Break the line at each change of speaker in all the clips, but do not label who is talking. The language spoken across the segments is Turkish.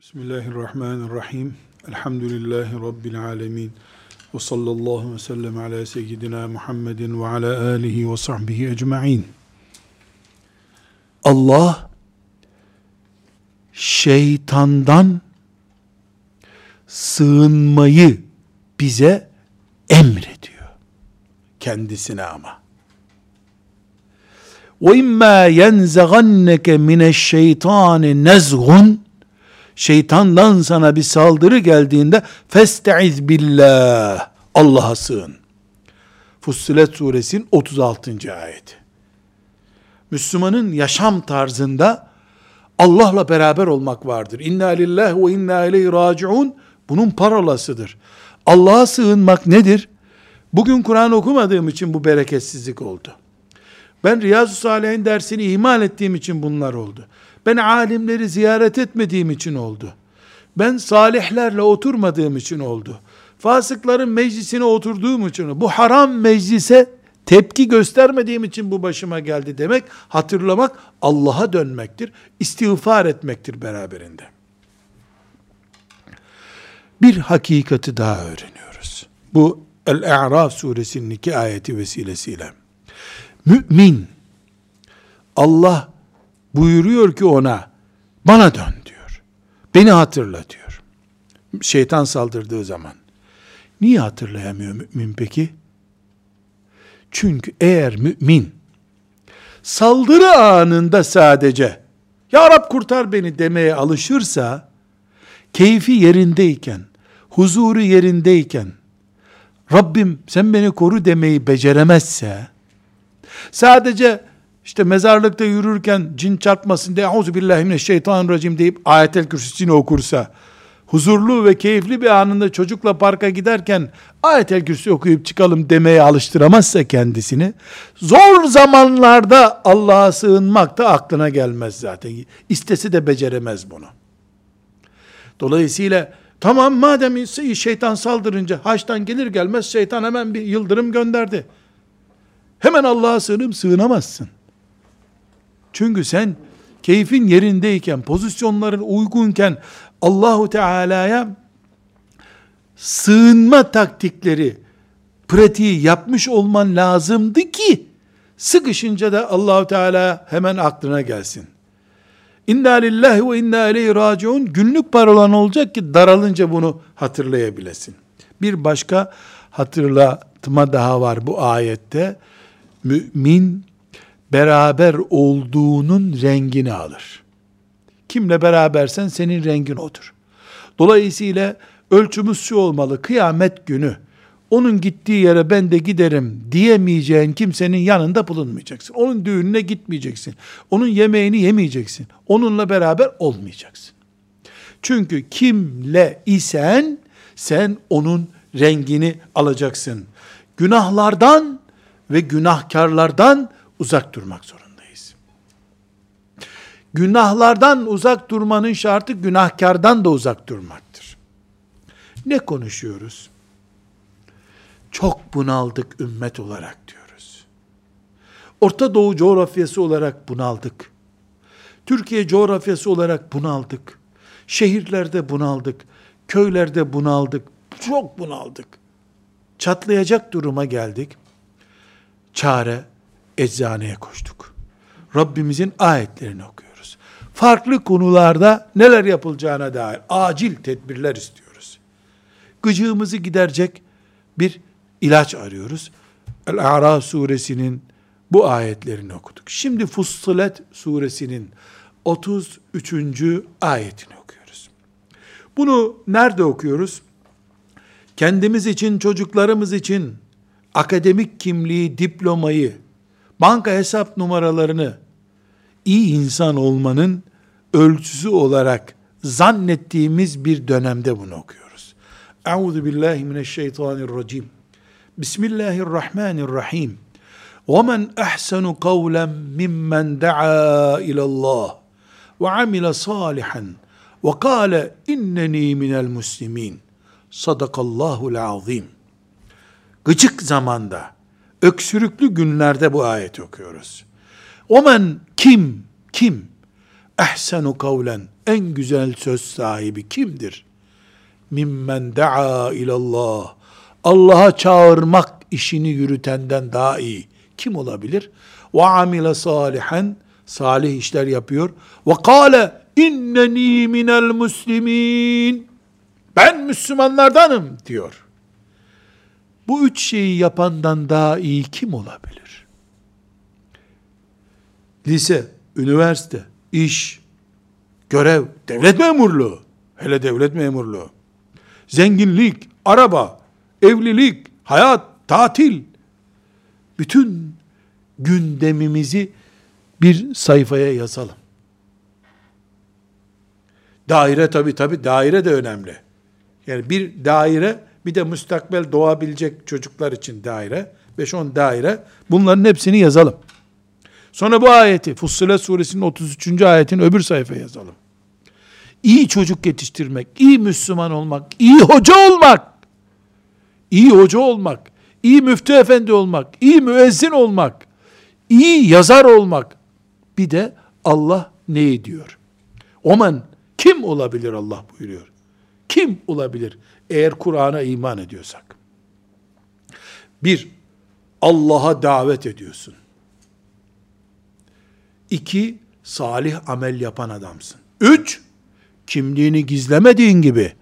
Bismillahirrahmanirrahim. Elhamdülillahi Rabbil alemin. Ve sallallahu ve sellem ala seyyidina Muhammedin ve ala alihi ve sahbihi ecma'in. Allah şeytandan sığınmayı bize emrediyor. Kendisine ama. Ve imma yenzaganneke mineşşeytani nezgun şeytandan sana bir saldırı geldiğinde festaiz billah Allah'a sığın. Fussilet suresinin 36. ayeti. Müslümanın yaşam tarzında Allah'la beraber olmak vardır. İnna lillahi ve inna ileyhi raciun bunun parolasıdır. Allah'a sığınmak nedir? Bugün Kur'an okumadığım için bu bereketsizlik oldu. Ben Riyazu Salih'in dersini ihmal ettiğim için bunlar oldu. Ben alimleri ziyaret etmediğim için oldu. Ben salihlerle oturmadığım için oldu. Fasıkların meclisine oturduğum için, bu haram meclise tepki göstermediğim için bu başıma geldi demek, hatırlamak Allah'a dönmektir, istiğfar etmektir beraberinde. Bir hakikati daha öğreniyoruz. Bu El-A'raf suresinin iki ayeti vesilesiyle. Mümin, Allah buyuruyor ki ona, bana dön diyor. Beni hatırla diyor. Şeytan saldırdığı zaman. Niye hatırlayamıyor mümin peki? Çünkü eğer mümin, saldırı anında sadece, Ya Rab kurtar beni demeye alışırsa, keyfi yerindeyken, huzuru yerindeyken, Rabbim sen beni koru demeyi beceremezse, sadece işte mezarlıkta yürürken cin çarpmasın diye Euzubillahimineşşeytanirracim deyip ayetel kürsüsünü okursa, huzurlu ve keyifli bir anında çocukla parka giderken ayetel kürsü okuyup çıkalım demeye alıştıramazsa kendisini, zor zamanlarda Allah'a sığınmak da aklına gelmez zaten. İstesi de beceremez bunu. Dolayısıyla tamam madem şeytan saldırınca haçtan gelir gelmez şeytan hemen bir yıldırım gönderdi. Hemen Allah'a sığınım sığınamazsın. Çünkü sen keyfin yerindeyken, pozisyonların uygunken Allahu Teala'ya sığınma taktikleri, pratiği yapmış olman lazımdı ki sıkışınca da Allahu Teala hemen aklına gelsin. İnna lillahi ve inna ileyhi raciun günlük parolan olacak ki daralınca bunu hatırlayabilesin. Bir başka hatırlatma daha var bu ayette. Mümin beraber olduğunun rengini alır. Kimle berabersen senin rengin odur. Dolayısıyla ölçümüz şu olmalı. Kıyamet günü onun gittiği yere ben de giderim diyemeyeceğin kimsenin yanında bulunmayacaksın. Onun düğününe gitmeyeceksin. Onun yemeğini yemeyeceksin. Onunla beraber olmayacaksın. Çünkü kimle isen sen onun rengini alacaksın. Günahlardan ve günahkarlardan uzak durmak zorundayız. Günahlardan uzak durmanın şartı günahkardan da uzak durmaktır. Ne konuşuyoruz? Çok bunaldık ümmet olarak diyoruz. Orta Doğu coğrafyası olarak bunaldık. Türkiye coğrafyası olarak bunaldık. Şehirlerde bunaldık. Köylerde bunaldık. Çok bunaldık. Çatlayacak duruma geldik. Çare eczaneye koştuk. Rabbimizin ayetlerini okuyoruz. Farklı konularda neler yapılacağına dair acil tedbirler istiyoruz. Gıcığımızı giderecek bir ilaç arıyoruz. El-A'raf suresinin bu ayetlerini okuduk. Şimdi Fussilet suresinin 33. ayetini okuyoruz. Bunu nerede okuyoruz? Kendimiz için, çocuklarımız için akademik kimliği, diplomayı, banka hesap numaralarını iyi insan olmanın ölçüsü olarak zannettiğimiz bir dönemde bunu okuyoruz. Euzu billahi mineşşeytanirracim. Bismillahirrahmanirrahim. Ve men ahsanu kavlen mimmen daa ila Allah ve amile salihan ve kâle inneni minel muslimin. Sadakallahul azim. Gıcık zamanda öksürüklü günlerde bu ayeti okuyoruz. Omen kim, kim? Ehsenu kavlen, en güzel söz sahibi kimdir? Mimmen da'a ilallah. Allah'a çağırmak işini yürütenden daha iyi. Kim olabilir? Ve amile salihan salih işler yapıyor. Ve kâle inneni minel muslimin. Ben Müslümanlardanım diyor. Bu üç şeyi yapandan daha iyi kim olabilir? Lise, üniversite, iş, görev, devlet memurluğu, hele devlet memurluğu, zenginlik, araba, evlilik, hayat, tatil, bütün gündemimizi bir sayfaya yazalım. Daire tabi tabi daire de önemli. Yani bir daire bir de müstakbel doğabilecek çocuklar için daire. 5-10 daire. Bunların hepsini yazalım. Sonra bu ayeti Fussilet suresinin 33. ayetin öbür sayfaya yazalım. İyi çocuk yetiştirmek, iyi Müslüman olmak, iyi hoca olmak, iyi hoca olmak, iyi müftü efendi olmak, iyi müezzin olmak, iyi yazar olmak. Bir de Allah ne diyor? Oman kim olabilir Allah buyuruyor. Kim olabilir eğer Kur'an'a iman ediyorsak? Bir, Allah'a davet ediyorsun. İki, salih amel yapan adamsın. Üç, kimliğini gizlemediğin gibi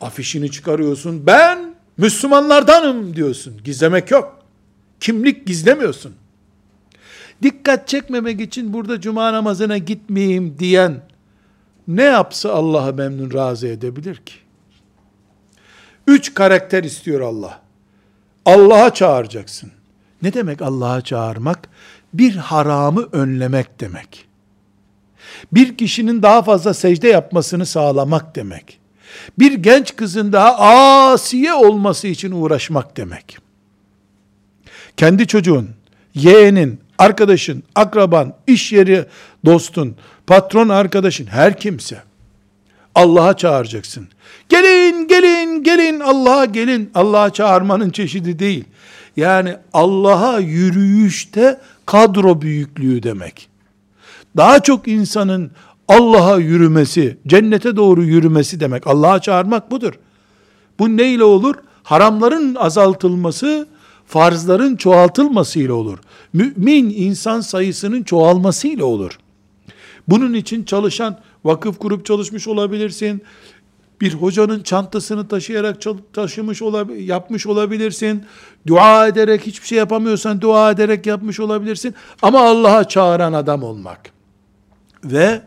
afişini çıkarıyorsun. Ben Müslümanlardanım diyorsun. Gizlemek yok. Kimlik gizlemiyorsun. Dikkat çekmemek için burada cuma namazına gitmeyeyim diyen ne yapsa Allah'ı memnun razı edebilir ki? Üç karakter istiyor Allah. Allah'a çağıracaksın. Ne demek Allah'a çağırmak? Bir haramı önlemek demek. Bir kişinin daha fazla secde yapmasını sağlamak demek. Bir genç kızın daha asiye olması için uğraşmak demek. Kendi çocuğun, yeğenin, arkadaşın, akraban, iş yeri dostun, patron arkadaşın, her kimse Allah'a çağıracaksın. Gelin, gelin, gelin, Allah'a gelin. Allah'a çağırmanın çeşidi değil. Yani Allah'a yürüyüşte kadro büyüklüğü demek. Daha çok insanın Allah'a yürümesi, cennete doğru yürümesi demek. Allah'a çağırmak budur. Bu neyle olur? Haramların azaltılması, farzların çoğaltılmasıyla olur. Mümin insan sayısının çoğalmasıyla olur. Bunun için çalışan vakıf kurup çalışmış olabilirsin. Bir hocanın çantasını taşıyarak taşımış olabilir, yapmış olabilirsin. Dua ederek hiçbir şey yapamıyorsan dua ederek yapmış olabilirsin. Ama Allah'a çağıran adam olmak. Ve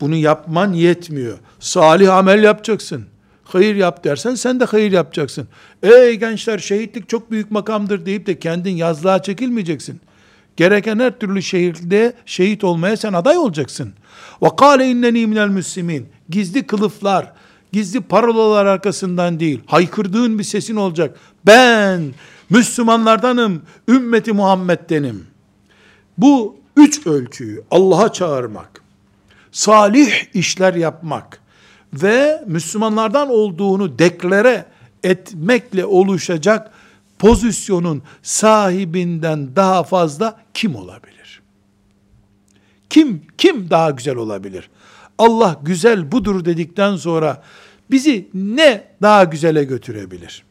bunu yapman yetmiyor. Salih amel yapacaksın. Hayır yap dersen sen de hayır yapacaksın. Ey gençler şehitlik çok büyük makamdır deyip de kendin yazlığa çekilmeyeceksin. Gereken her türlü şehirde şehit olmaya sen aday olacaksın. Ve kâle inneni minel müslimin. Gizli kılıflar, gizli parolalar arkasından değil. Haykırdığın bir sesin olacak. Ben Müslümanlardanım, ümmeti Muhammed'denim. Bu üç ölçüyü Allah'a çağırmak, salih işler yapmak ve Müslümanlardan olduğunu deklare etmekle oluşacak pozisyonun sahibinden daha fazla kim olabilir? Kim kim daha güzel olabilir? Allah güzel budur dedikten sonra bizi ne daha güzele götürebilir?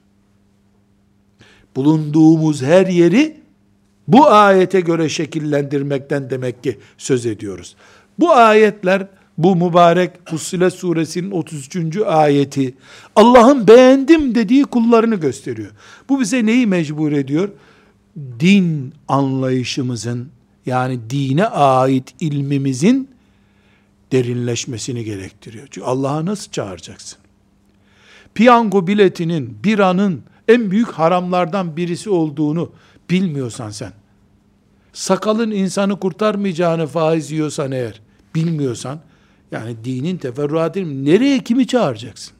Bulunduğumuz her yeri bu ayete göre şekillendirmekten demek ki söz ediyoruz. Bu ayetler bu mübarek Fussilet suresinin 33. ayeti Allah'ın beğendim dediği kullarını gösteriyor. Bu bize neyi mecbur ediyor? Din anlayışımızın yani dine ait ilmimizin derinleşmesini gerektiriyor. Çünkü Allah'a nasıl çağıracaksın? Piyango biletinin, biranın en büyük haramlardan birisi olduğunu bilmiyorsan sen, sakalın insanı kurtarmayacağını faiz yiyorsan eğer, bilmiyorsan, yani dinin teferruatını nereye kimi çağıracaksın?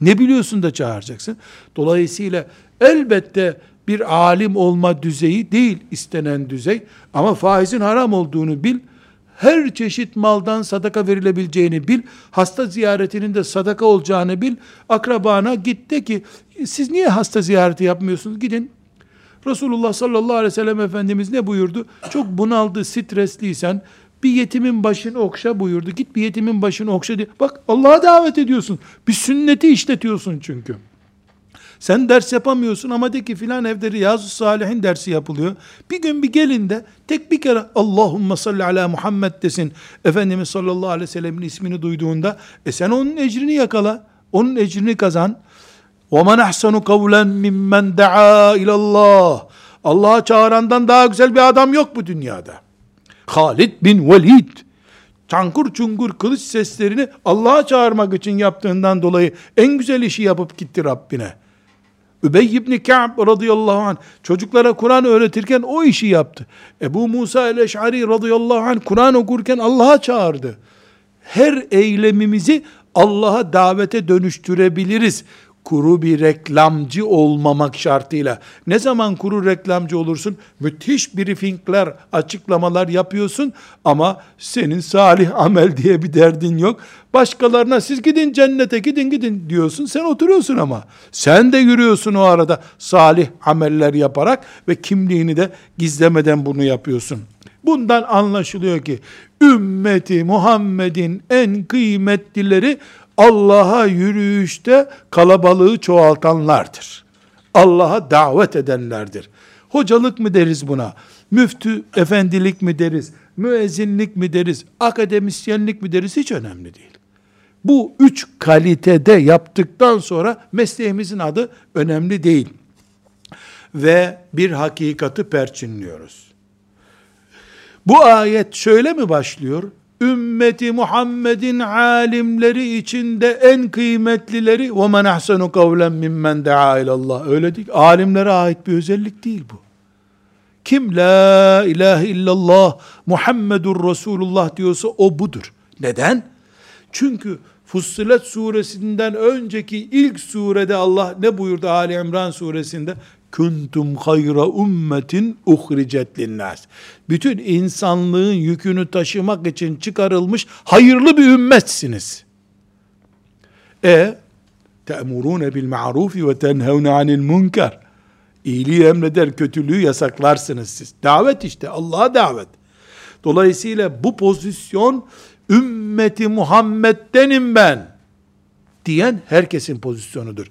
Ne biliyorsun da çağıracaksın? Dolayısıyla elbette bir alim olma düzeyi değil istenen düzey ama faizin haram olduğunu bil. Her çeşit maldan sadaka verilebileceğini bil. Hasta ziyaretinin de sadaka olacağını bil. Akrabana git de ki siz niye hasta ziyareti yapmıyorsunuz? Gidin Resulullah sallallahu aleyhi ve sellem Efendimiz ne buyurdu? Çok bunaldı, stresliysen Bir yetimin başını okşa buyurdu. Git bir yetimin başını okşa diye. Bak Allah'a davet ediyorsun. Bir sünneti işletiyorsun çünkü. Sen ders yapamıyorsun ama de ki filan evde Riyazu Salihin dersi yapılıyor. Bir gün bir gelin de tek bir kere Allahümme salli ala Muhammed desin. Efendimiz sallallahu aleyhi ve sellemin ismini duyduğunda e sen onun ecrini yakala. Onun ecrini kazan. وَمَنْ اَحْسَنُ قَوْلًا مِمَّنْ دَعَا اِلَى اللّٰهِ Allah'a çağırandan daha güzel bir adam yok bu dünyada. Halid bin Velid çankur çungur kılıç seslerini Allah'a çağırmak için yaptığından dolayı en güzel işi yapıp gitti Rabbine. Übey ibn Ka'b radıyallahu anh çocuklara Kur'an öğretirken o işi yaptı. Ebu Musa el-Eş'ari radıyallahu anh Kur'an okurken Allah'a çağırdı. Her eylemimizi Allah'a davete dönüştürebiliriz kuru bir reklamcı olmamak şartıyla. Ne zaman kuru reklamcı olursun? Müthiş briefingler, açıklamalar yapıyorsun ama senin salih amel diye bir derdin yok. Başkalarına siz gidin cennete gidin gidin diyorsun. Sen oturuyorsun ama. Sen de yürüyorsun o arada salih ameller yaparak ve kimliğini de gizlemeden bunu yapıyorsun. Bundan anlaşılıyor ki ümmeti Muhammed'in en kıymetlileri Allah'a yürüyüşte kalabalığı çoğaltanlardır. Allah'a davet edenlerdir. Hocalık mı deriz buna? Müftü efendilik mi deriz? Müezzinlik mi deriz? Akademisyenlik mi deriz? Hiç önemli değil. Bu üç kalitede yaptıktan sonra mesleğimizin adı önemli değil. Ve bir hakikati perçinliyoruz. Bu ayet şöyle mi başlıyor? Ümmeti Muhammed'in alimleri içinde en kıymetlileri ve men ahsenu kavlen mimmen daa ilallah. Öyle değil. Alimlere ait bir özellik değil bu. Kim la ilahe illallah Muhammedur Resulullah diyorsa o budur. Neden? Çünkü Fussilet suresinden önceki ilk surede Allah ne buyurdu Ali İmran suresinde? Kuntum hayra ummetin uhricet linnas. Bütün insanlığın yükünü taşımak için çıkarılmış hayırlı bir ümmetsiniz. E te'murune bil ma'rufi ve tenhevne anil munkar. İyiliği emreder, kötülüğü yasaklarsınız siz. Davet işte, Allah'a davet. Dolayısıyla bu pozisyon ümmeti Muhammed'denim ben diyen herkesin pozisyonudur.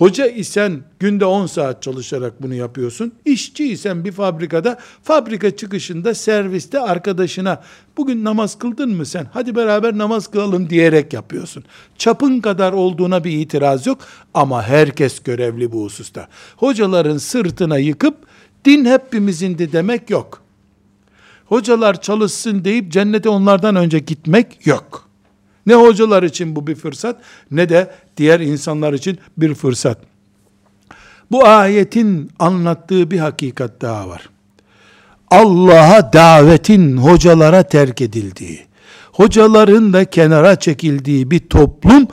Hoca isen günde 10 saat çalışarak bunu yapıyorsun. İşçi isen bir fabrikada fabrika çıkışında serviste arkadaşına bugün namaz kıldın mı sen? Hadi beraber namaz kılalım diyerek yapıyorsun. Çapın kadar olduğuna bir itiraz yok ama herkes görevli bu hususta. Hocaların sırtına yıkıp din hepimizindi demek yok. Hocalar çalışsın deyip cennete onlardan önce gitmek yok. Ne hocalar için bu bir fırsat ne de diğer insanlar için bir fırsat. Bu ayetin anlattığı bir hakikat daha var. Allah'a davetin hocalara terk edildiği, hocaların da kenara çekildiği bir toplum,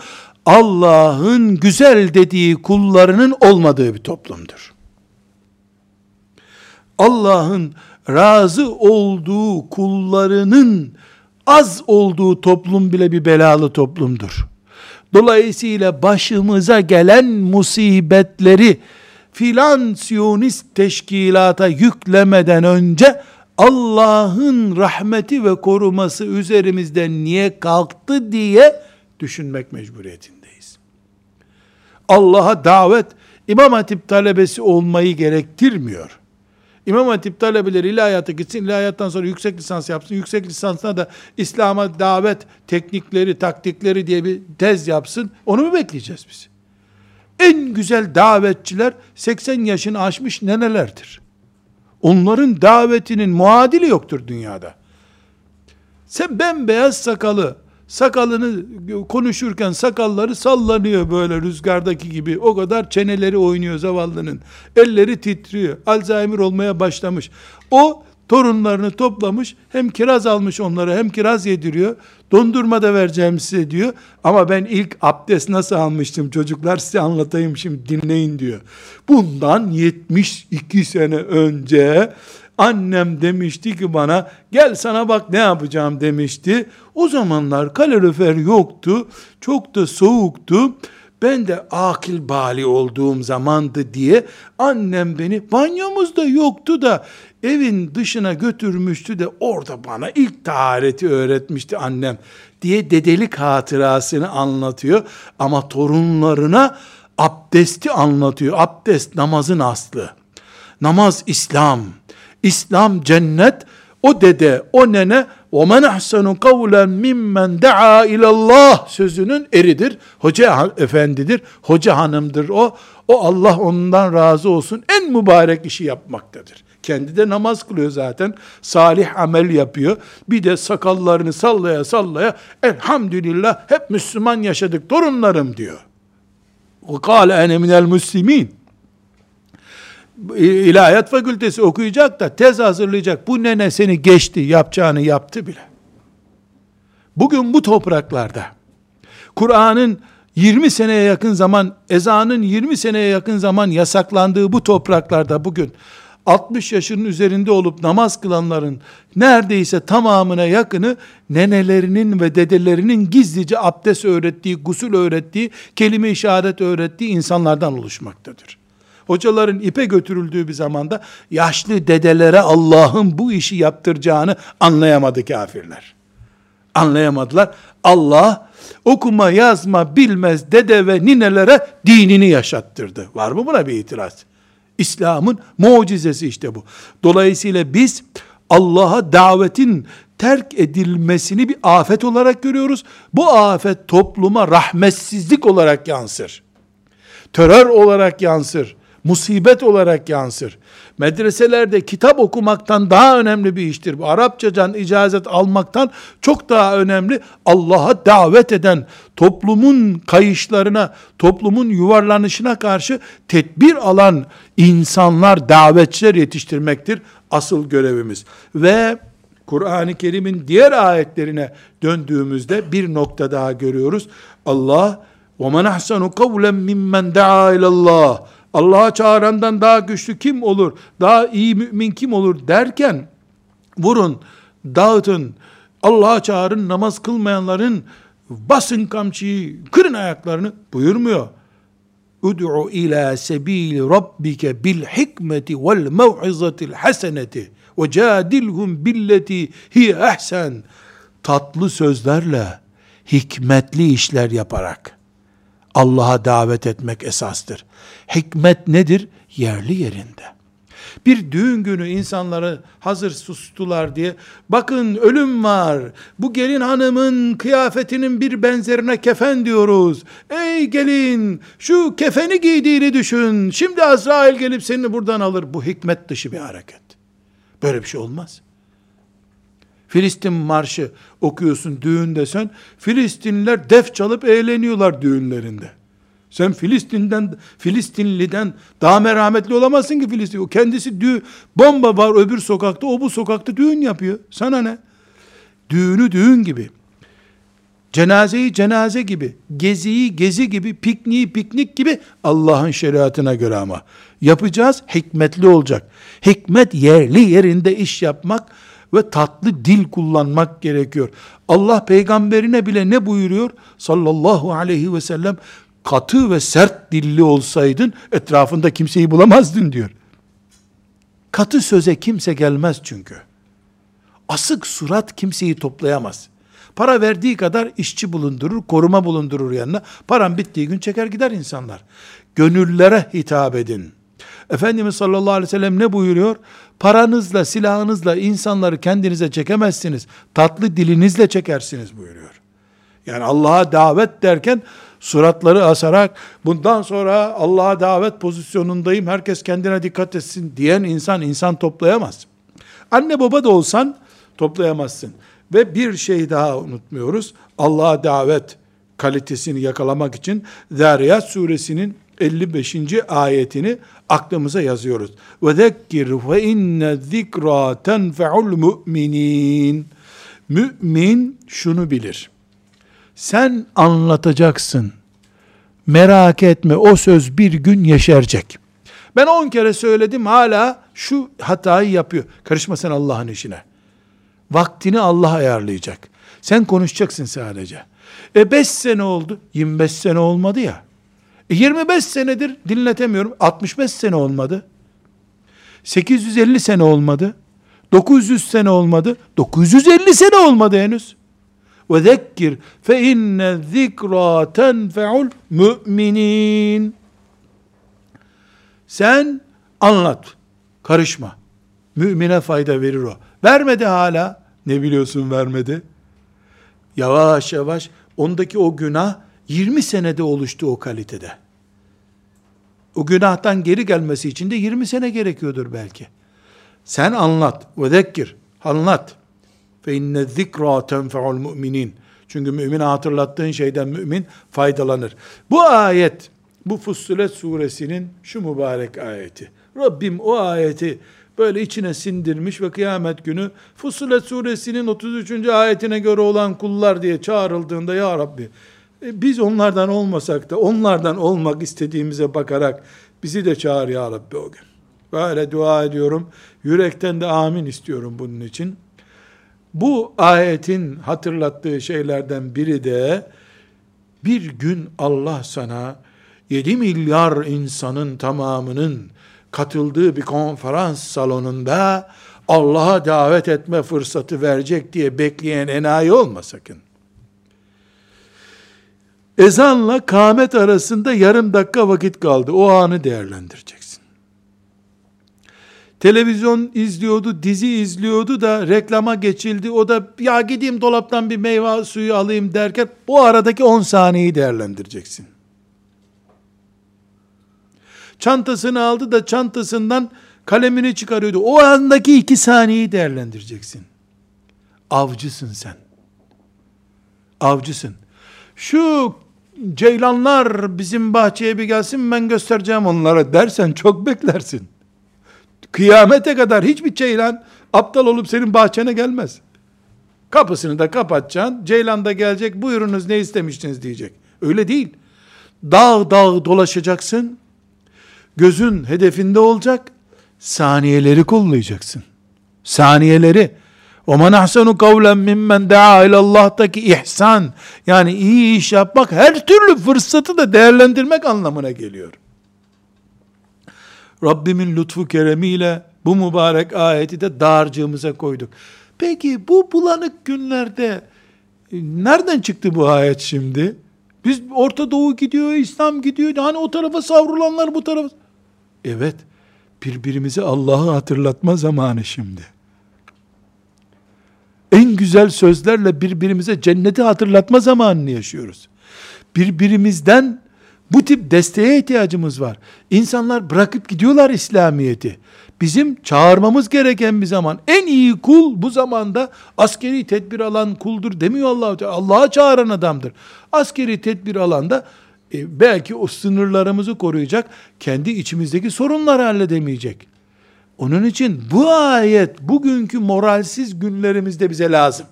Allah'ın güzel dediği kullarının olmadığı bir toplumdur. Allah'ın razı olduğu kullarının az olduğu toplum bile bir belalı toplumdur. Dolayısıyla başımıza gelen musibetleri filan siyonist teşkilata yüklemeden önce Allah'ın rahmeti ve koruması üzerimizden niye kalktı diye düşünmek mecburiyetindeyiz. Allah'a davet İmam Hatip talebesi olmayı gerektirmiyor. İmam Hatip talebeleri ilahiyata gitsin, ilahiyattan sonra yüksek lisans yapsın, yüksek lisansına da İslam'a davet teknikleri, taktikleri diye bir tez yapsın. Onu mu bekleyeceğiz biz? En güzel davetçiler 80 yaşını aşmış nenelerdir. Onların davetinin muadili yoktur dünyada. Sen bembeyaz sakalı, sakalını konuşurken sakalları sallanıyor böyle rüzgardaki gibi. O kadar çeneleri oynuyor zavallının. Elleri titriyor. Alzheimer olmaya başlamış. O torunlarını toplamış. Hem kiraz almış onlara hem kiraz yediriyor. Dondurma da vereceğim size diyor. Ama ben ilk abdest nasıl almıştım çocuklar size anlatayım şimdi dinleyin diyor. Bundan 72 sene önce Annem demişti ki bana gel sana bak ne yapacağım demişti. O zamanlar kalorifer yoktu. Çok da soğuktu. ben de akil bali olduğum zamandı diye annem beni banyomuzda yoktu da evin dışına götürmüştü de orada bana ilk tahareti öğretmişti annem diye dedelik hatırasını anlatıyor ama torunlarına abdesti anlatıyor. Abdest namazın aslı. Namaz İslam. İslam cennet. O dede, o nene وَمَنْ اَحْسَنُ قَوْلًا مِمَّنْ دَعَا اِلَى اللّٰهِ sözünün eridir. Hoca efendidir, hoca hanımdır o. O Allah ondan razı olsun en mübarek işi yapmaktadır. Kendi de namaz kılıyor zaten. Salih amel yapıyor. Bir de sakallarını sallaya sallaya elhamdülillah hep Müslüman yaşadık torunlarım diyor. وَقَالَ اَنَ مِنَ الْمُسْلِمِينَ İlahiyat fakültesi okuyacak da tez hazırlayacak. Bu nene seni geçti, yapacağını yaptı bile. Bugün bu topraklarda Kur'an'ın 20 seneye yakın zaman, ezanın 20 seneye yakın zaman yasaklandığı bu topraklarda bugün 60 yaşının üzerinde olup namaz kılanların neredeyse tamamına yakını nenelerinin ve dedelerinin gizlice abdest öğrettiği, gusül öğrettiği, kelime işaret öğrettiği insanlardan oluşmaktadır. Hocaların ipe götürüldüğü bir zamanda yaşlı dedelere Allah'ın bu işi yaptıracağını anlayamadı kafirler. Anlayamadılar. Allah okuma yazma bilmez dede ve ninelere dinini yaşattırdı. Var mı buna bir itiraz? İslam'ın mucizesi işte bu. Dolayısıyla biz Allah'a davetin terk edilmesini bir afet olarak görüyoruz. Bu afet topluma rahmetsizlik olarak yansır. Terör olarak yansır musibet olarak yansır. Medreselerde kitap okumaktan daha önemli bir iştir. Bu Arapçadan icazet almaktan çok daha önemli. Allah'a davet eden toplumun kayışlarına, toplumun yuvarlanışına karşı tedbir alan insanlar, davetçiler yetiştirmektir asıl görevimiz. Ve Kur'an-ı Kerim'in diğer ayetlerine döndüğümüzde bir nokta daha görüyoruz. Allah وَمَنْ أَحْسَنُ قَوْلًا مِمَّنْ دَعَا اِلَى اللّٰهِ Allah'a çağırandan daha güçlü kim olur? Daha iyi mümin kim olur derken vurun, dağıtın, Allah'a çağırın, namaz kılmayanların basın kamçıyı, kırın ayaklarını buyurmuyor. Ud'u ila sebil rabbike bil hikmeti vel mev'izatil haseneti ve cadilhum billeti hi ehsen tatlı sözlerle hikmetli işler yaparak Allah'a davet etmek esastır. Hikmet nedir? Yerli yerinde. Bir düğün günü insanları hazır sustular diye, bakın ölüm var, bu gelin hanımın kıyafetinin bir benzerine kefen diyoruz. Ey gelin, şu kefeni giydiğini düşün, şimdi Azrail gelip seni buradan alır. Bu hikmet dışı bir hareket. Böyle bir şey olmaz. Filistin marşı okuyorsun düğünde sen. Filistinliler def çalıp eğleniyorlar düğünlerinde. Sen Filistin'den, Filistinliden daha merhametli olamazsın ki Filistin. O kendisi düğün, bomba var öbür sokakta, o bu sokakta düğün yapıyor. Sana ne? Düğünü düğün gibi. Cenazeyi cenaze gibi, geziyi gezi gibi, pikniği piknik gibi Allah'ın şeriatına göre ama. Yapacağız, hikmetli olacak. Hikmet yerli yerinde iş yapmak, ve tatlı dil kullanmak gerekiyor. Allah peygamberine bile ne buyuruyor? Sallallahu aleyhi ve sellem katı ve sert dilli olsaydın etrafında kimseyi bulamazdın diyor. Katı söze kimse gelmez çünkü. Asık surat kimseyi toplayamaz. Para verdiği kadar işçi bulundurur, koruma bulundurur yanına. Param bittiği gün çeker gider insanlar. Gönüllere hitap edin. Efendimiz sallallahu aleyhi ve sellem ne buyuruyor? Paranızla, silahınızla insanları kendinize çekemezsiniz. Tatlı dilinizle çekersiniz buyuruyor. Yani Allah'a davet derken suratları asarak bundan sonra Allah'a davet pozisyonundayım herkes kendine dikkat etsin diyen insan insan toplayamaz. Anne baba da olsan toplayamazsın. Ve bir şey daha unutmuyoruz. Allah'a davet kalitesini yakalamak için Zariyat suresinin 55. ayetini aklımıza yazıyoruz. Ve zekkir fe inne zikra tenfe'ul mu'minin. Mümin şunu bilir. Sen anlatacaksın. Merak etme o söz bir gün yeşerecek. Ben on kere söyledim hala şu hatayı yapıyor. Karışma sen Allah'ın işine. Vaktini Allah ayarlayacak. Sen konuşacaksın sadece. E beş sene oldu. 25 sene olmadı ya. E 25 senedir dinletemiyorum. 65 sene olmadı. 850 sene olmadı. 900 sene olmadı. 950 sene olmadı henüz. Ve zekkir fe inne zikra tenfe'ul müminin. Sen anlat. Karışma. Mümine fayda verir o. Vermedi hala. Ne biliyorsun vermedi? Yavaş yavaş ondaki o günah 20 senede oluştu o kalitede. O günahtan geri gelmesi için de 20 sene gerekiyordur belki. Sen anlat ve zekkir. Anlat. Fe inne zikra tenfe'ul müminin. Çünkü mümine hatırlattığın şeyden mümin faydalanır. Bu ayet, bu Fussilet suresinin şu mübarek ayeti. Rabbim o ayeti böyle içine sindirmiş ve kıyamet günü Fussilet suresinin 33. ayetine göre olan kullar diye çağrıldığında ya Rabbi biz onlardan olmasak da onlardan olmak istediğimize bakarak bizi de çağır ya Rabbi o gün. Böyle dua ediyorum. Yürekten de amin istiyorum bunun için. Bu ayetin hatırlattığı şeylerden biri de bir gün Allah sana 7 milyar insanın tamamının katıldığı bir konferans salonunda Allah'a davet etme fırsatı verecek diye bekleyen enayi olma sakın. Ezanla kâmet arasında yarım dakika vakit kaldı. O anı değerlendireceksin. Televizyon izliyordu, dizi izliyordu da reklama geçildi. O da ya gideyim dolaptan bir meyve suyu alayım derken bu aradaki 10 saniyeyi değerlendireceksin. Çantasını aldı da çantasından kalemini çıkarıyordu. O andaki iki saniyeyi değerlendireceksin. Avcısın sen. Avcısın. Şu ceylanlar bizim bahçeye bir gelsin ben göstereceğim onlara dersen çok beklersin. Kıyamete kadar hiçbir ceylan aptal olup senin bahçene gelmez. Kapısını da kapatacaksın. Ceylan da gelecek. Buyurunuz ne istemiştiniz diyecek. Öyle değil. Dağ dağ dolaşacaksın. Gözün hedefinde olacak. Saniyeleri kollayacaksın. Saniyeleri. وَمَنْ اَحْسَنُ قَوْلًا مِمَّنْ دَعَا Allah'taki ihsan, yani iyi iş yapmak, her türlü fırsatı da değerlendirmek anlamına geliyor. Rabbimin lütfu keremiyle bu mübarek ayeti de dağarcığımıza koyduk. Peki bu bulanık günlerde e, nereden çıktı bu ayet şimdi? Biz Orta Doğu gidiyor, İslam gidiyor. Hani o tarafa savrulanlar bu tarafa. Evet, birbirimizi Allah'ı hatırlatma zamanı şimdi. En güzel sözlerle birbirimize cenneti hatırlatma zamanını yaşıyoruz. Birbirimizden bu tip desteğe ihtiyacımız var. İnsanlar bırakıp gidiyorlar İslamiyet'i. Bizim çağırmamız gereken bir zaman. En iyi kul bu zamanda askeri tedbir alan kuldur demiyor Allah. Allah'a çağıran adamdır. Askeri tedbir alanda e, belki o sınırlarımızı koruyacak, kendi içimizdeki sorunları halledemeyecek. Onun için bu ayet bugünkü moralsiz günlerimizde bize lazım.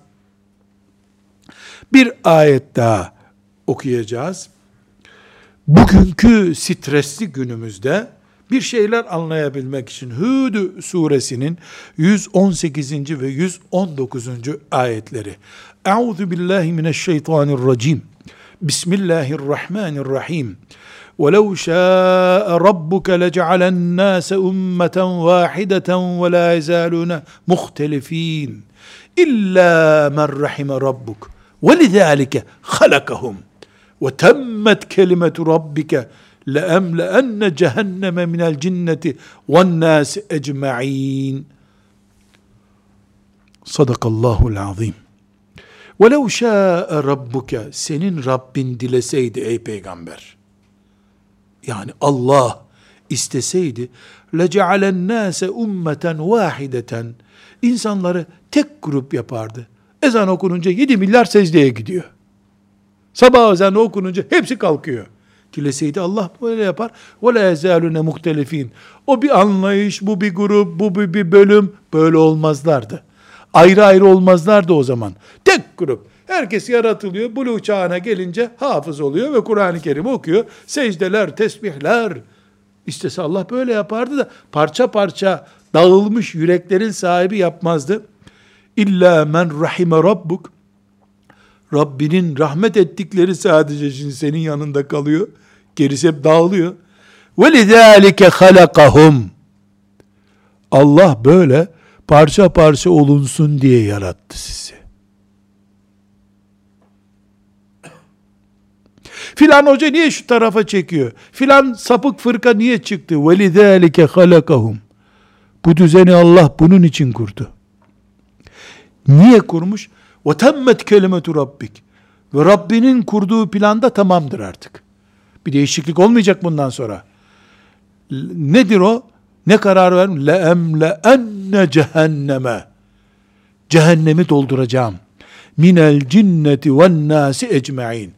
Bir ayet daha okuyacağız. Bugünkü stresli günümüzde bir şeyler anlayabilmek için Hud suresinin 118. ve 119. ayetleri. Euzu billahi mineşşeytanirracim. Bismillahirrahmanirrahim. ولو شاء ربك لجعل الناس أمة واحدة ولا يزالون مختلفين إلا من رحم ربك. ولذلك خلقهم. وتمت كلمة ربك لأملأن جهنم من الجنة والناس أجمعين. صدق الله العظيم. ولو شاء ربك senin Rabbin dileseydi ey peygamber yani Allah isteseydi lecealen nase ummeten vahideten insanları tek grup yapardı. Ezan okununca 7 milyar secdeye gidiyor. Sabah ezanı okununca hepsi kalkıyor. Dileseydi Allah böyle yapar. La yezalune muhtelifin. O bir anlayış, bu bir grup, bu bir, bir bölüm böyle olmazlardı. Ayrı ayrı olmazlardı o zaman. Tek grup. Herkes yaratılıyor. Buluğ çağına gelince hafız oluyor ve Kur'an-ı Kerim okuyor. Secdeler, tesbihler. İstese Allah böyle yapardı da parça parça dağılmış yüreklerin sahibi yapmazdı. İlla men rahime rabbuk. Rabbinin rahmet ettikleri sadece senin yanında kalıyor. Gerisi hep dağılıyor. Ve lidâlike halakahum. Allah böyle parça parça olunsun diye yarattı sizi. Filan hoca niye şu tarafa çekiyor? Filan sapık fırka niye çıktı? وَلِذَٰلِكَ خَلَقَهُمْ Bu düzeni Allah bunun için kurdu. Niye kurmuş? وَتَمَّتْ كَلِمَةُ رَبِّكِ Ve Rabbinin kurduğu planda tamamdır artık. Bir değişiklik olmayacak bundan sonra. Nedir o? Ne karar vermiş? لَاَمْلَاَنَّ cehenneme. Cehennemi dolduracağım. Minel cinneti ve nasi ecmaîn.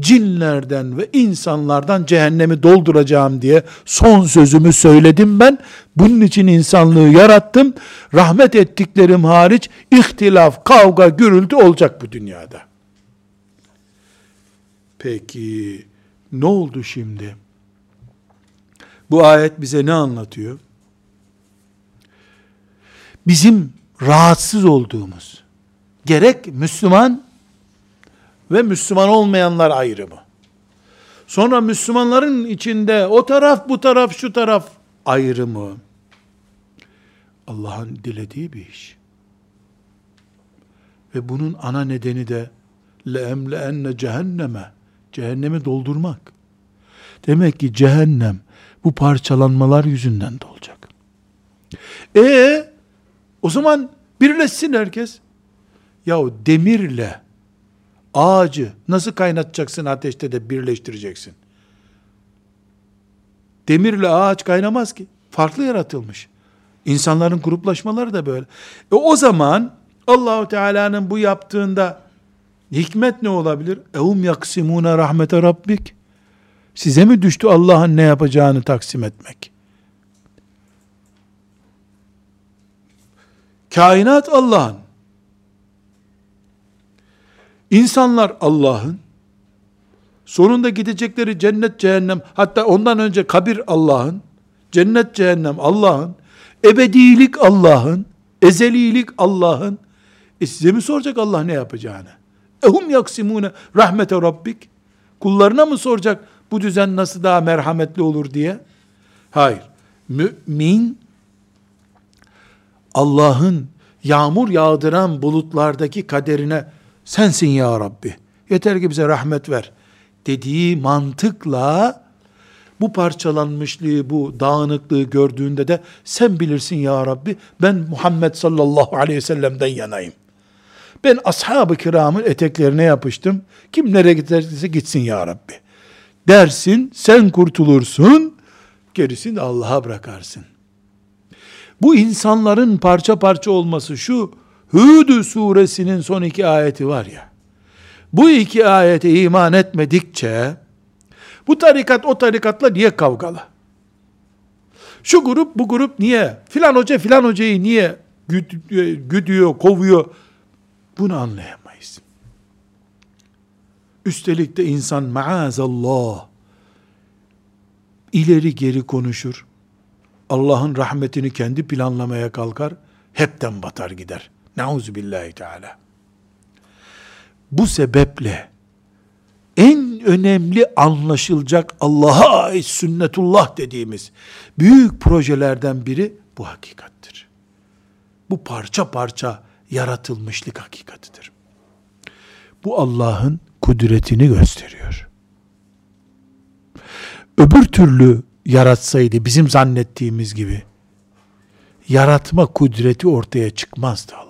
Cinlerden ve insanlardan cehennemi dolduracağım diye son sözümü söyledim ben. Bunun için insanlığı yarattım. Rahmet ettiklerim hariç ihtilaf, kavga, gürültü olacak bu dünyada. Peki ne oldu şimdi? Bu ayet bize ne anlatıyor? Bizim rahatsız olduğumuz, gerek Müslüman ve Müslüman olmayanlar ayrımı. Sonra Müslümanların içinde o taraf bu taraf şu taraf ayrımı. Allah'ın dilediği bir iş. Ve bunun ana nedeni de leemleenne cehenneme cehennemi doldurmak. Demek ki cehennem bu parçalanmalar yüzünden dolacak. E o zaman birleşsin herkes. Yahu demirle ağacı nasıl kaynatacaksın ateşte de birleştireceksin? Demirle ağaç kaynamaz ki. Farklı yaratılmış. İnsanların gruplaşmaları da böyle. E o zaman Allahu Teala'nın bu yaptığında hikmet ne olabilir? Ehum yaksimuna rahmete rabbik. Size mi düştü Allah'ın ne yapacağını taksim etmek? Kainat Allah'ın. İnsanlar Allah'ın. Sonunda gidecekleri cennet cehennem, hatta ondan önce kabir Allah'ın, cennet cehennem Allah'ın, ebedilik Allah'ın, ezelilik Allah'ın. E size mi soracak Allah ne yapacağını? Ehum yaksimune rahmete rabbik. Kullarına mı soracak bu düzen nasıl daha merhametli olur diye? Hayır. Mümin Allah'ın yağmur yağdıran bulutlardaki kaderine sensin ya Rabbi. Yeter ki bize rahmet ver dediği mantıkla bu parçalanmışlığı, bu dağınıklığı gördüğünde de sen bilirsin ya Rabbi ben Muhammed sallallahu aleyhi ve sellem'den yanayım. Ben ashab-ı kiramın eteklerine yapıştım. Kim nereye giderse gitsin ya Rabbi. Dersin, sen kurtulursun, gerisini de Allah'a bırakarsın. Bu insanların parça parça olması şu, Hud suresinin son iki ayeti var ya, bu iki ayete iman etmedikçe, bu tarikat o tarikatla niye kavgalı? Şu grup bu grup niye? Filan hoca filan hocayı niye güdüyor, kovuyor? Bunu anlayamayız. Üstelik de insan maazallah ileri geri konuşur. Allah'ın rahmetini kendi planlamaya kalkar. Hepten batar gider. Nauzu billahi teala. Bu sebeple en önemli anlaşılacak Allah'a ait sünnetullah dediğimiz büyük projelerden biri bu hakikattir. Bu parça parça yaratılmışlık hakikatidir. Bu Allah'ın kudretini gösteriyor. Öbür türlü yaratsaydı bizim zannettiğimiz gibi yaratma kudreti ortaya çıkmazdı Allah'ın.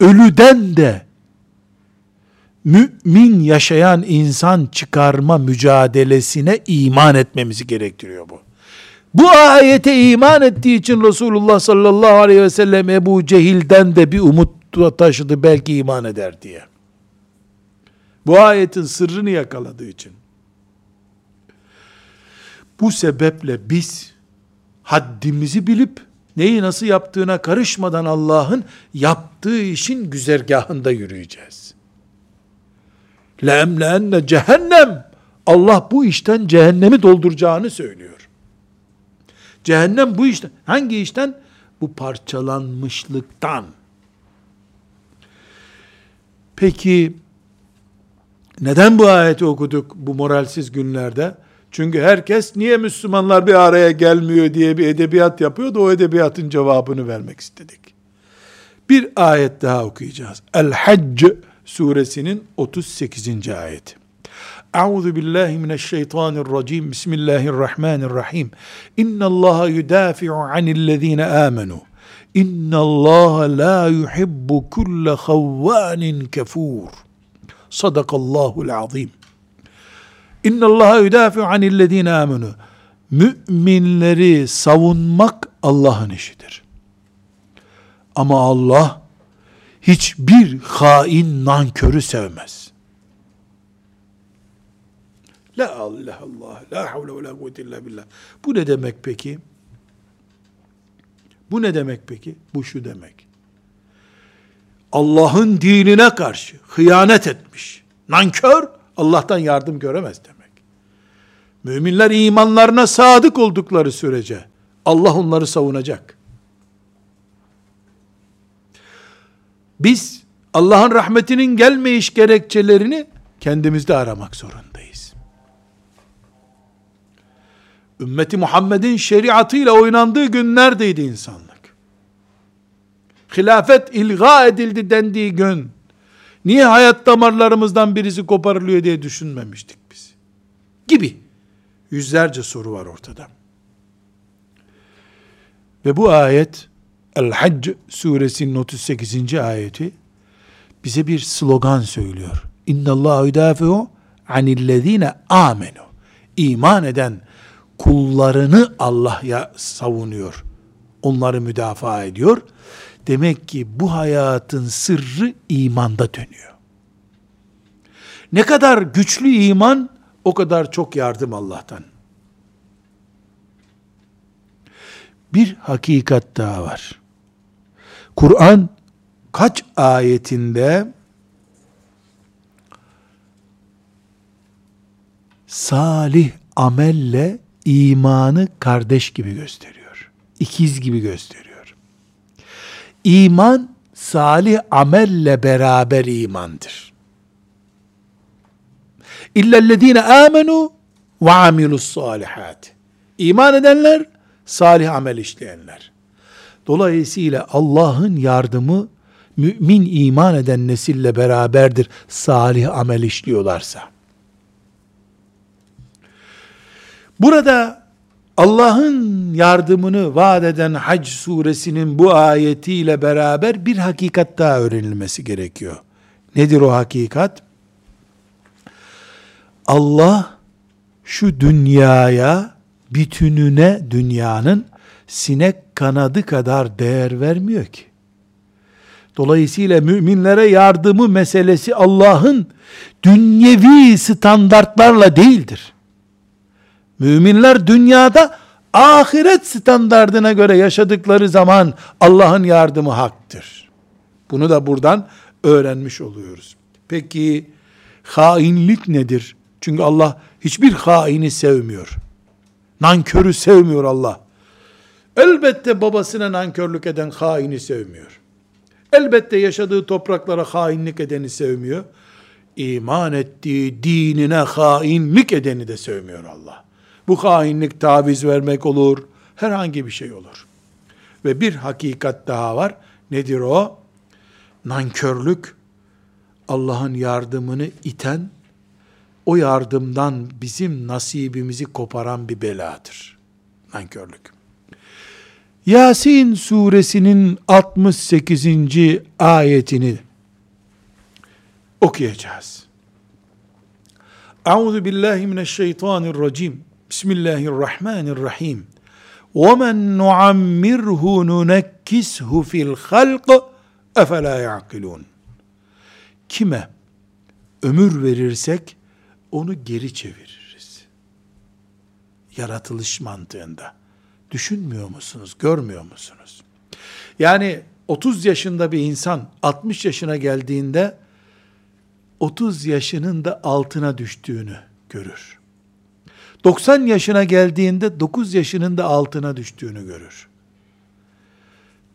Ölüden de mümin yaşayan insan çıkarma mücadelesine iman etmemizi gerektiriyor bu. Bu ayete iman ettiği için Resulullah sallallahu aleyhi ve sellem Ebu Cehil'den de bir umut taşıdı belki iman eder diye. Bu ayetin sırrını yakaladığı için. Bu sebeple biz haddimizi bilip neyi nasıl yaptığına karışmadan Allah'ın yaptığı işin güzergahında yürüyeceğiz. Lemlenne cehennem Allah bu işten cehennemi dolduracağını söylüyor. Cehennem bu işten. Hangi işten? Bu parçalanmışlıktan. Peki Neden bu ayeti okuduk bu moralsiz günlerde? Çünkü herkes niye Müslümanlar bir araya gelmiyor diye bir edebiyat yapıyor da o edebiyatın cevabını vermek istedik. Bir ayet daha okuyacağız. El-Hac suresinin 38. ayeti. Euzu billahi mineşşeytanirracim. Bismillahirrahmanirrahim. İnallaha yudafi'u anillezine amenu. İnallaha la yuhibbu kulle havvanin kefur. Sadakallahul azim. İnallaha yudafi'u anillezine amenu. Müminleri savunmak Allah'ın işidir. Ama Allah hiçbir hain nankörü sevmez. La Allah Allah, la havle ve la kuvvete illa billah. Bu ne demek peki? Bu ne demek peki? Bu şu demek. Allah'ın dinine karşı hıyanet etmiş. Nankör Allah'tan yardım göremez demek. Müminler imanlarına sadık oldukları sürece Allah onları savunacak. Biz Allah'ın rahmetinin gelmeyiş gerekçelerini kendimizde aramak zorundayız. Ümmeti Muhammed'in şeriatıyla oynandığı günlerdeydi insanlık. Hilafet ilga edildi dendiği gün, niye hayat damarlarımızdan birisi koparılıyor diye düşünmemiştik biz. Gibi yüzlerce soru var ortada. Ve bu ayet, El-Hac suresinin 38. ayeti, bize bir slogan söylüyor. İnna Allah yudafi'u anillezine amenu. İman eden kullarını Allah'ya savunuyor. Onları müdafaa ediyor. Demek ki bu hayatın sırrı imanda dönüyor. Ne kadar güçlü iman, o kadar çok yardım Allah'tan. Bir hakikat daha var. Kur'an kaç ayetinde salih amelle imanı kardeş gibi gösteriyor. İkiz gibi gösteriyor. İman salih amelle beraber imandır. İllellezine amenu ve amilus salihat. İman edenler, salih amel işleyenler. Dolayısıyla Allah'ın yardımı mümin iman eden nesille beraberdir salih amel işliyorlarsa. Burada Allah'ın yardımını vaat eden Hac suresinin bu ayetiyle beraber bir hakikat daha öğrenilmesi gerekiyor. Nedir o hakikat? Allah şu dünyaya bütününe dünyanın sinek kanadı kadar değer vermiyor ki. Dolayısıyla müminlere yardımı meselesi Allah'ın dünyevi standartlarla değildir. Müminler dünyada ahiret standardına göre yaşadıkları zaman Allah'ın yardımı haktır. Bunu da buradan öğrenmiş oluyoruz. Peki hainlik nedir? Çünkü Allah hiçbir haini sevmiyor. Nankörü sevmiyor Allah. Elbette babasına nankörlük eden haini sevmiyor. Elbette yaşadığı topraklara hainlik edeni sevmiyor. İman ettiği dinine hainlik edeni de sevmiyor Allah. Bu hainlik taviz vermek olur, herhangi bir şey olur. Ve bir hakikat daha var. Nedir o? Nankörlük Allah'ın yardımını iten, o yardımdan bizim nasibimizi koparan bir beladır. Nankörlük. Yasin suresinin 68. ayetini okuyacağız. Euzu billahi mineşşeytanirracim. Bismillahirrahmanirrahim. وَمَنْ نُعَمِّرْهُ نُنَكِّسْهُ فِي الْخَلْقِ اَفَلَا يَعْقِلُونَ Kime ömür verirsek onu geri çeviririz. Yaratılış mantığında. Düşünmüyor musunuz? Görmüyor musunuz? Yani 30 yaşında bir insan 60 yaşına geldiğinde 30 yaşının da altına düştüğünü görür. 90 yaşına geldiğinde 9 yaşının da altına düştüğünü görür.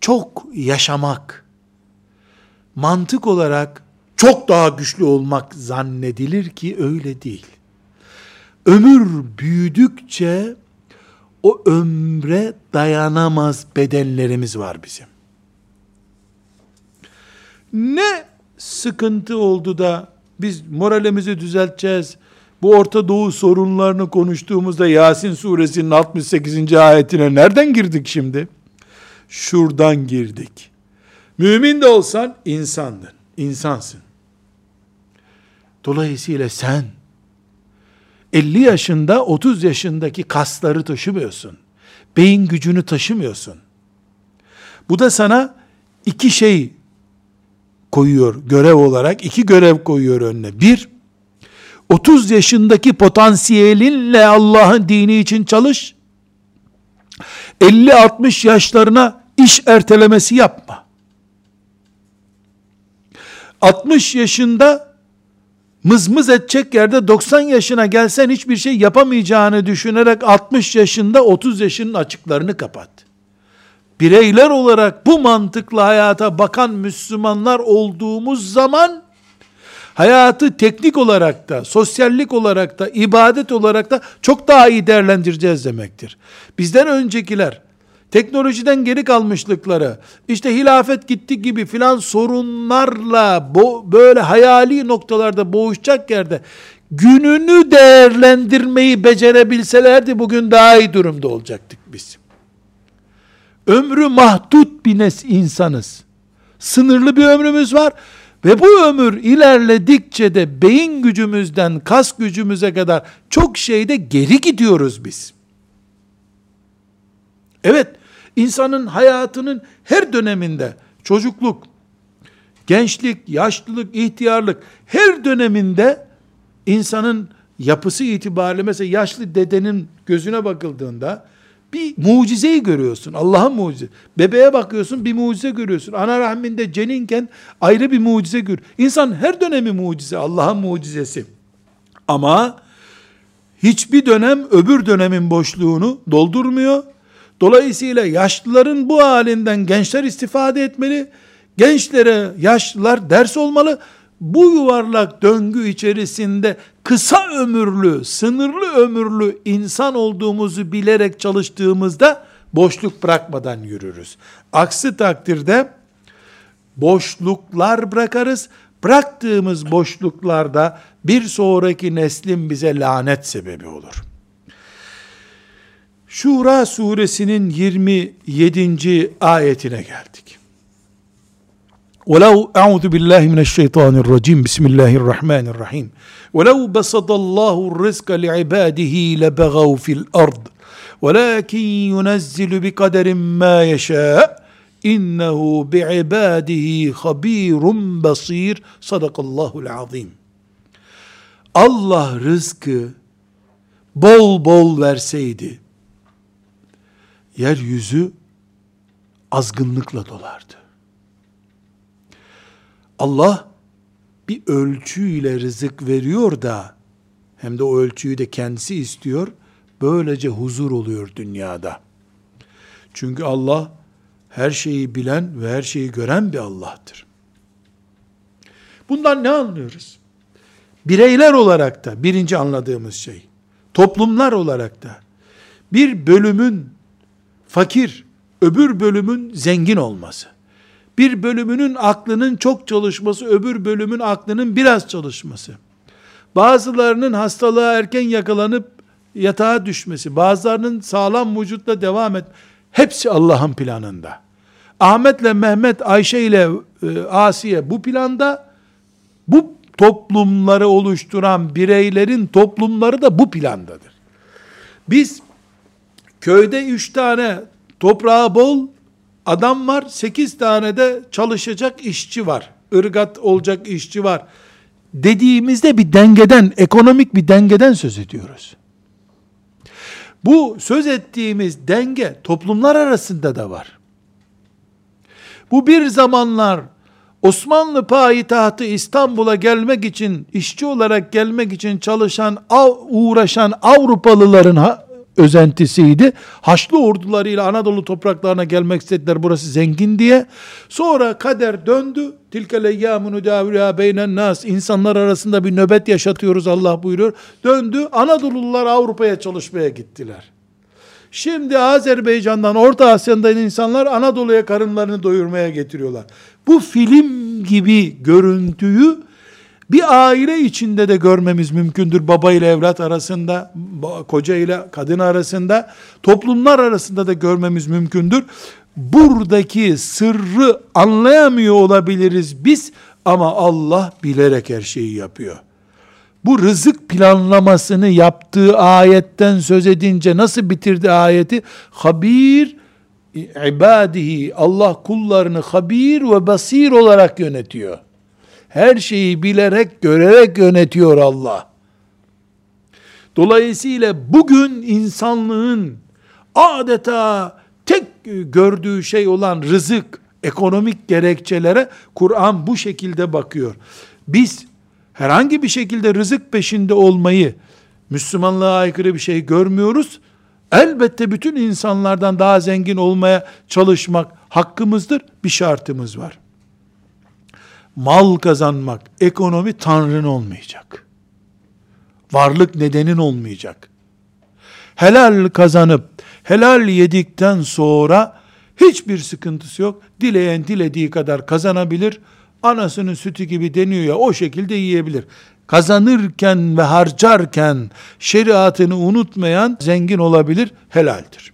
Çok yaşamak mantık olarak çok daha güçlü olmak zannedilir ki öyle değil. Ömür büyüdükçe o ömre dayanamaz bedenlerimiz var bizim. Ne sıkıntı oldu da biz moralimizi düzelteceğiz. Bu Orta Doğu sorunlarını konuştuğumuzda Yasin suresinin 68. ayetine nereden girdik şimdi? Şuradan girdik. Mümin de olsan insandın, insansın. Dolayısıyla sen 50 yaşında 30 yaşındaki kasları taşımıyorsun. Beyin gücünü taşımıyorsun. Bu da sana iki şey koyuyor görev olarak. iki görev koyuyor önüne. Bir, 30 yaşındaki potansiyelinle Allah'ın dini için çalış. 50-60 yaşlarına iş ertelemesi yapma. 60 yaşında mızmız edecek yerde 90 yaşına gelsen hiçbir şey yapamayacağını düşünerek 60 yaşında 30 yaşının açıklarını kapat. Bireyler olarak bu mantıkla hayata bakan Müslümanlar olduğumuz zaman hayatı teknik olarak da, sosyallik olarak da, ibadet olarak da çok daha iyi değerlendireceğiz demektir. Bizden öncekiler teknolojiden geri kalmışlıkları, işte hilafet gitti gibi filan sorunlarla böyle hayali noktalarda boğuşacak yerde gününü değerlendirmeyi becerebilselerdi bugün daha iyi durumda olacaktık biz. Ömrü mahdut bir nes insanız. Sınırlı bir ömrümüz var ve bu ömür ilerledikçe de beyin gücümüzden kas gücümüze kadar çok şeyde geri gidiyoruz biz. Evet, insanın hayatının her döneminde çocukluk, gençlik, yaşlılık, ihtiyarlık her döneminde insanın yapısı itibariyle mesela yaşlı dedenin gözüne bakıldığında bir mucizeyi görüyorsun. Allah'ın mucize. Bebeğe bakıyorsun bir mucize görüyorsun. Ana rahminde ceninken ayrı bir mucize gör. İnsan her dönemi mucize. Allah'ın mucizesi. Ama hiçbir dönem öbür dönemin boşluğunu doldurmuyor. Dolayısıyla yaşlıların bu halinden gençler istifade etmeli. Gençlere yaşlılar ders olmalı. Bu yuvarlak döngü içerisinde kısa ömürlü, sınırlı ömürlü insan olduğumuzu bilerek çalıştığımızda boşluk bırakmadan yürürüz. Aksi takdirde boşluklar bırakarız. Bıraktığımız boşluklarda bir sonraki neslin bize lanet sebebi olur. Şura suresinin 27. ayetine geldik. ولو أعوذ بالله من الشيطان الرجيم بسم الله الرحمن الرحيم ولو بسط الله الرزق لعباده لبغوا في الأرض ولكن ينزل بقدر ما يشاء إنه بعباده خبير بصير صدق الله العظيم Allah rızkı bol bol verseydi yeryüzü azgınlıkla dolardı. Allah bir ölçüyle rızık veriyor da hem de o ölçüyü de kendisi istiyor. Böylece huzur oluyor dünyada. Çünkü Allah her şeyi bilen ve her şeyi gören bir Allah'tır. Bundan ne anlıyoruz? Bireyler olarak da birinci anladığımız şey, toplumlar olarak da bir bölümün fakir, öbür bölümün zengin olması bir bölümünün aklının çok çalışması, öbür bölümün aklının biraz çalışması. Bazılarının hastalığa erken yakalanıp yatağa düşmesi, bazılarının sağlam vücutla devam et. Hepsi Allah'ın planında. Ahmet'le Mehmet, Ayşe ile e, Asiye bu planda, bu toplumları oluşturan bireylerin toplumları da bu plandadır. Biz köyde üç tane toprağı bol, adam var, sekiz tane de çalışacak işçi var. Irgat olacak işçi var. Dediğimizde bir dengeden, ekonomik bir dengeden söz ediyoruz. Bu söz ettiğimiz denge toplumlar arasında da var. Bu bir zamanlar Osmanlı payitahtı İstanbul'a gelmek için, işçi olarak gelmek için çalışan, uğraşan Avrupalıların özentisiydi. Haçlı ordularıyla Anadolu topraklarına gelmek istediler burası zengin diye. Sonra kader döndü. Tilke leyyâmunu dâvûlâ beynen nas. İnsanlar arasında bir nöbet yaşatıyoruz Allah buyuruyor. Döndü. Anadoluliler Avrupa'ya çalışmaya gittiler. Şimdi Azerbaycan'dan, Orta Asya'dan insanlar Anadolu'ya karınlarını doyurmaya getiriyorlar. Bu film gibi görüntüyü bir aile içinde de görmemiz mümkündür. Baba ile evlat arasında, koca ile kadın arasında, toplumlar arasında da görmemiz mümkündür. Buradaki sırrı anlayamıyor olabiliriz biz ama Allah bilerek her şeyi yapıyor. Bu rızık planlamasını yaptığı ayetten söz edince nasıl bitirdi ayeti? Habir ibadihi Allah kullarını habir ve basir olarak yönetiyor. Her şeyi bilerek, görerek yönetiyor Allah. Dolayısıyla bugün insanlığın adeta tek gördüğü şey olan rızık, ekonomik gerekçelere Kur'an bu şekilde bakıyor. Biz herhangi bir şekilde rızık peşinde olmayı Müslümanlığa aykırı bir şey görmüyoruz. Elbette bütün insanlardan daha zengin olmaya çalışmak hakkımızdır. Bir şartımız var mal kazanmak, ekonomi tanrın olmayacak. Varlık nedenin olmayacak. Helal kazanıp, helal yedikten sonra hiçbir sıkıntısı yok. Dileyen dilediği kadar kazanabilir. Anasının sütü gibi deniyor ya o şekilde yiyebilir. Kazanırken ve harcarken şeriatını unutmayan zengin olabilir, helaldir.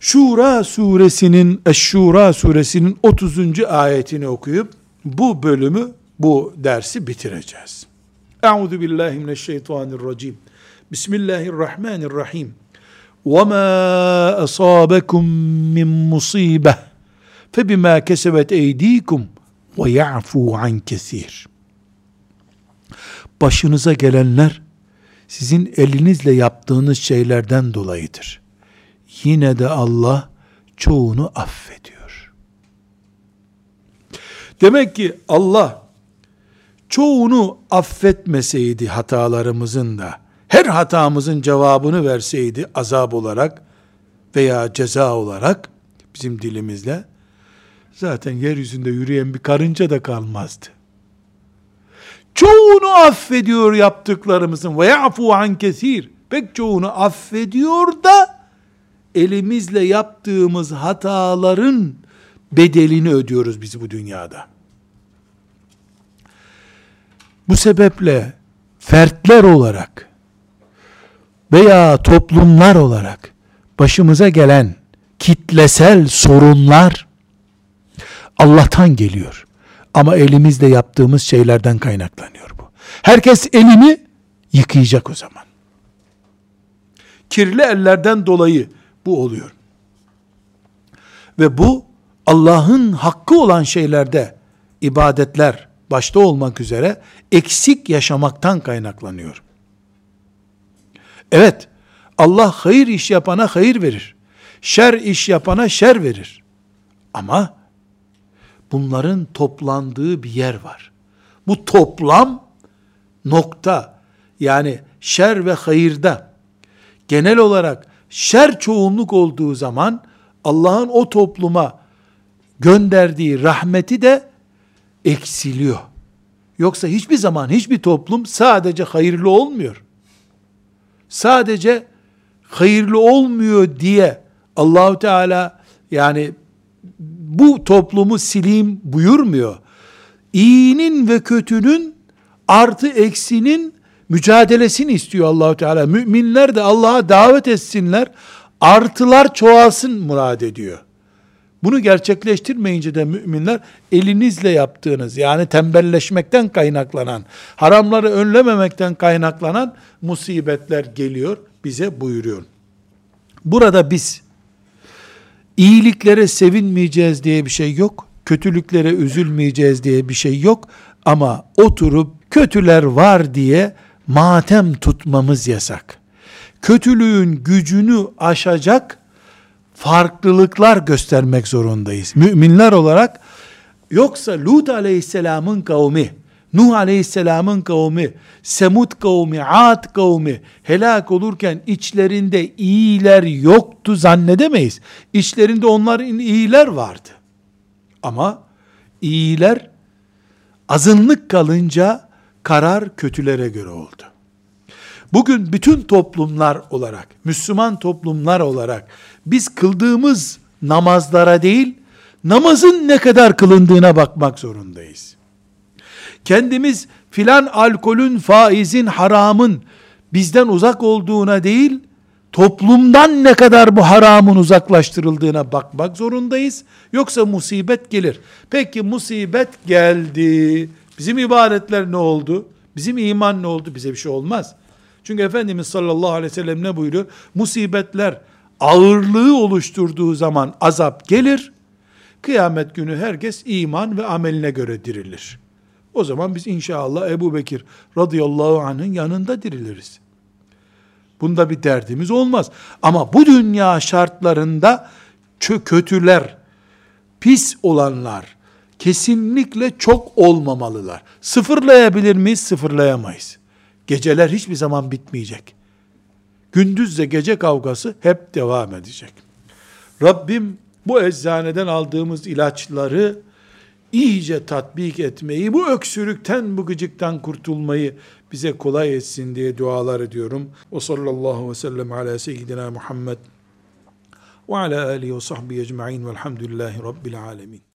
Şura suresinin Eş-Şura suresinin 30. ayetini okuyup bu bölümü, bu dersi bitireceğiz. Euzu billahi mineşşeytanirracim. Bismillahirrahmanirrahim. Ve ma asabakum min musibe fe bima kesebet eydikum ve ya'fu an kesir. Başınıza gelenler sizin elinizle yaptığınız şeylerden dolayıdır. Yine de Allah çoğunu affediyor. Demek ki Allah çoğunu affetmeseydi hatalarımızın da her hatamızın cevabını verseydi azap olarak veya ceza olarak bizim dilimizle zaten yeryüzünde yürüyen bir karınca da kalmazdı. Çoğunu affediyor yaptıklarımızın ve ya'fu an kesir. Pek çoğunu affediyor da elimizle yaptığımız hataların bedelini ödüyoruz biz bu dünyada. Bu sebeple fertler olarak veya toplumlar olarak başımıza gelen kitlesel sorunlar Allah'tan geliyor. Ama elimizde yaptığımız şeylerden kaynaklanıyor bu. Herkes elini yıkayacak o zaman. Kirli ellerden dolayı bu oluyor. Ve bu Allah'ın hakkı olan şeylerde ibadetler başta olmak üzere eksik yaşamaktan kaynaklanıyor. Evet, Allah hayır iş yapana hayır verir. Şer iş yapana şer verir. Ama bunların toplandığı bir yer var. Bu toplam nokta yani şer ve hayırda genel olarak şer çoğunluk olduğu zaman Allah'ın o topluma gönderdiği rahmeti de eksiliyor. Yoksa hiçbir zaman hiçbir toplum sadece hayırlı olmuyor. Sadece hayırlı olmuyor diye Allahu Teala yani bu toplumu sileyim buyurmuyor. İyinin ve kötünün artı eksinin mücadelesini istiyor Allahu Teala. Müminler de Allah'a davet etsinler. Artılar çoğalsın murad ediyor. Bunu gerçekleştirmeyince de müminler elinizle yaptığınız yani tembelleşmekten kaynaklanan, haramları önlememekten kaynaklanan musibetler geliyor bize buyuruyor. Burada biz iyiliklere sevinmeyeceğiz diye bir şey yok. Kötülüklere üzülmeyeceğiz diye bir şey yok. Ama oturup kötüler var diye matem tutmamız yasak. Kötülüğün gücünü aşacak farklılıklar göstermek zorundayız. Müminler olarak yoksa Lut aleyhisselamın kavmi Nuh Aleyhisselam'ın kavmi, Semud kavmi, Ad kavmi helak olurken içlerinde iyiler yoktu zannedemeyiz. İçlerinde onların iyiler vardı. Ama iyiler azınlık kalınca karar kötülere göre oldu. Bugün bütün toplumlar olarak, Müslüman toplumlar olarak biz kıldığımız namazlara değil, namazın ne kadar kılındığına bakmak zorundayız. Kendimiz filan alkolün, faizin, haramın bizden uzak olduğuna değil, toplumdan ne kadar bu haramın uzaklaştırıldığına bakmak zorundayız. Yoksa musibet gelir. Peki musibet geldi. Bizim ibadetler ne oldu? Bizim iman ne oldu? Bize bir şey olmaz. Çünkü Efendimiz sallallahu aleyhi ve sellem ne buyuruyor? Musibetler ağırlığı oluşturduğu zaman azap gelir. Kıyamet günü herkes iman ve ameline göre dirilir. O zaman biz inşallah Ebu Bekir radıyallahu anh'ın yanında diriliriz. Bunda bir derdimiz olmaz. Ama bu dünya şartlarında kötüler, pis olanlar kesinlikle çok olmamalılar. Sıfırlayabilir miyiz? Sıfırlayamayız. Geceler hiçbir zaman bitmeyecek. Gündüzle gece kavgası hep devam edecek. Rabbim bu eczaneden aldığımız ilaçları iyice tatbik etmeyi, bu öksürükten, bu gıcıktan kurtulmayı bize kolay etsin diye dualar ediyorum. O sallallahu ve sellem ala seyyidina Muhammed ve ala alihi ve sahbihi ecma'in velhamdülillahi rabbil alemin.